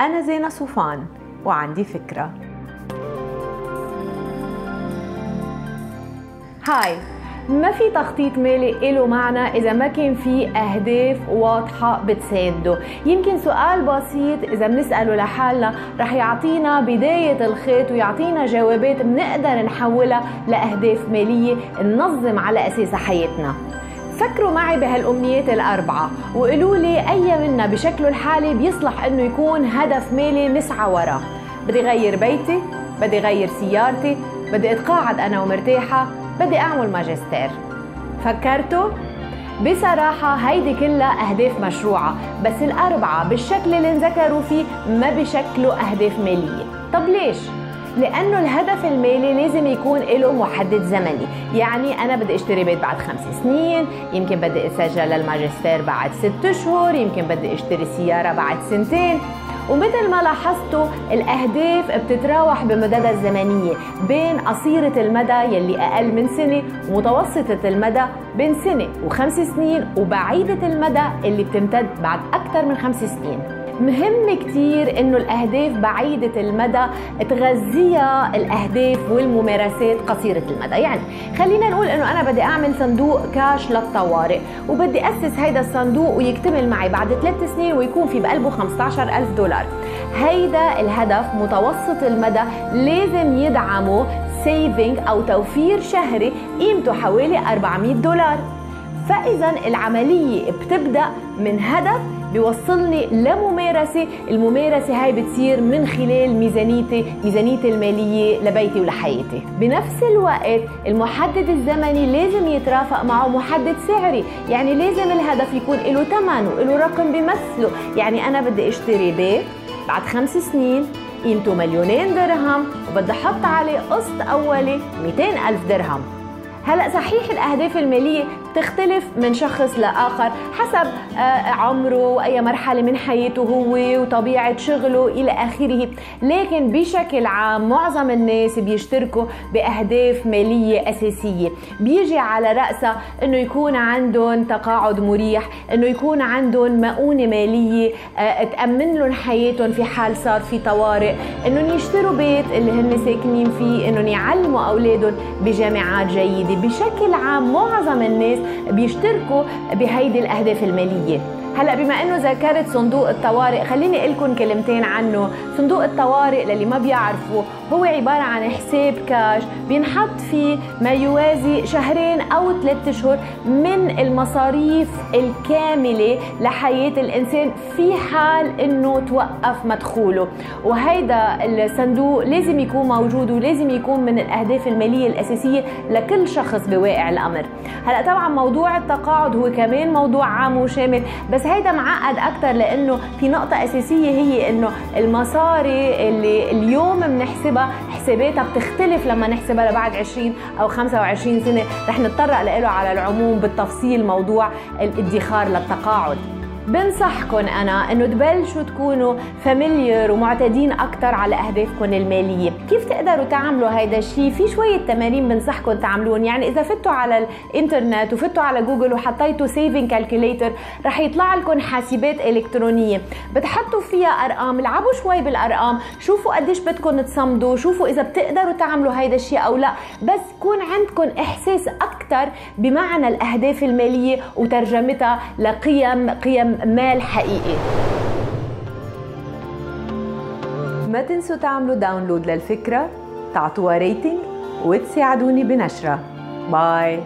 أنا زينة صوفان وعندي فكرة. هاي ما في تخطيط مالي له معنى إذا ما كان في أهداف واضحة بتساعده يمكن سؤال بسيط إذا بنسأله لحالنا رح يعطينا بداية الخيط ويعطينا جوابات بنقدر نحولها لأهداف مالية ننظم على أساسها حياتنا. فكروا معي بهالأمنيات الأربعة وقولوا لي أي منا بشكله الحالي بيصلح إنه يكون هدف مالي نسعى وراه بدي غير بيتي بدي غير سيارتي بدي أتقاعد أنا ومرتاحة بدي أعمل ماجستير فكرتوا؟ بصراحة هيدي كلها أهداف مشروعة بس الأربعة بالشكل اللي انذكروا فيه ما بشكلوا أهداف مالية طب ليش؟ لأنه الهدف المالي لازم يكون له محدد زمني. يعني أنا بدي أشتري بيت بعد خمس سنين يمكن بدي أسجل للماجستير بعد ست اشهر يمكن بدي أشتري سيارة بعد سنتين. ومثل ما لاحظتوا الأهداف بتتراوح بمددها الزمنية بين قصيرة المدى يلي أقل من سنة ومتوسطة المدى بين سنة وخمس سنين وبعيدة المدى اللي بتمتد بعد أكثر من خمس سنين. مهم كتير إنه الأهداف بعيدة المدى تغذيها الأهداف والممارسات قصيرة المدى. يعني خلينا نقول إنه أنا بدي أعمل صندوق كاش للطوارئ وبدي أسس هيدا الصندوق ويكتمل معي بعد ثلاث سنين ويكون في بقلبه 15 ألف دولار. هيدا الهدف متوسط المدى لازم يدعمه سيفنج أو توفير شهري قيمته حوالي 400 دولار. فاذا العملية بتبدأ من هدف بيوصلني لممارسة الممارسة هاي بتصير من خلال ميزانيتي ميزانيتي المالية لبيتي ولحياتي. بنفس الوقت المحدد الزمني لازم يترافق معه محدد سعري. يعني لازم الهدف يكون له ثمن وله رقم بيمثله يعني أنا بدي أشتري بيت بعد خمس سنين قيمته مليونين درهم وبدي أحط عليه قسط أولي 200 ألف درهم. هلا صحيح الأهداف المالية تختلف من شخص لآخر حسب آه، عمره وأي مرحلة من حياته هو وطبيعة شغله إلى آخره. لكن بشكل عام معظم الناس بيشتركوا بأهداف مالية أساسية. بيجي على رأسها إنه يكون عندهم تقاعد مريح إنه يكون عندهم مؤونة مالية آه، تأمن لهم حياتهم في حال صار في طوارئ. إنهم يشتروا بيت اللي هن ساكنين فيه إنهم يعلموا أولادهم بجامعات جيدة. بشكل عام معظم الناس بيشتركوا بهيدي الأهداف المالية. هلا بما إنه ذكرت صندوق الطوارئ خليني أقول لكم كلمتين عنه. صندوق الطوارئ للي ما بيعرفوا هو عبارة عن حساب كاش بينحط فيه ما يوازي شهرين أو ثلاثة اشهر من المصاريف الكاملة لحياة الإنسان في حال إنه توقف مدخوله. وهيدا الصندوق لازم يكون موجود ولازم يكون من الأهداف المالية الأساسية لكل شخص بواقع الأمر. هلأ طبعا موضوع التقاعد هو كمان موضوع عام وشامل بس هيدا معقد أكثر لأنه في نقطة أساسية هي إنه المصاري اللي اليوم بنحسبها حساباتها بتختلف لما نحسبها لبعد 20 أو 25 سنة. رح نتطرق له على العموم بالتفصيل موضوع الادخار للتقاعد. بنصحكم أنا إنه تبلشوا تكونوا familiar ومعتادين أكثر على اهدافكم المالية. كيف تقدروا تعملوا هيدا الشيء في شوية تمارين بنصحكم تعملون. يعني إذا فتوا على الإنترنت وفتوا على جوجل وحطيتوا saving calculator رح يطلع لكم حاسبات إلكترونية. بتحطوا فيها أرقام لعبوا شوي بالأرقام شوفوا قديش بدكم تصمدوا شوفوا إذا بتقدروا تعملوا هيدا الشيء أو لا. بس يكون عندكم إحساس أكثر بمعنى الأهداف المالية وترجمتها لقيم قيم مال حقيقي. ما تنسوا تعملوا download للفكرة تعطوها rating وتساعدوني بنشرها باي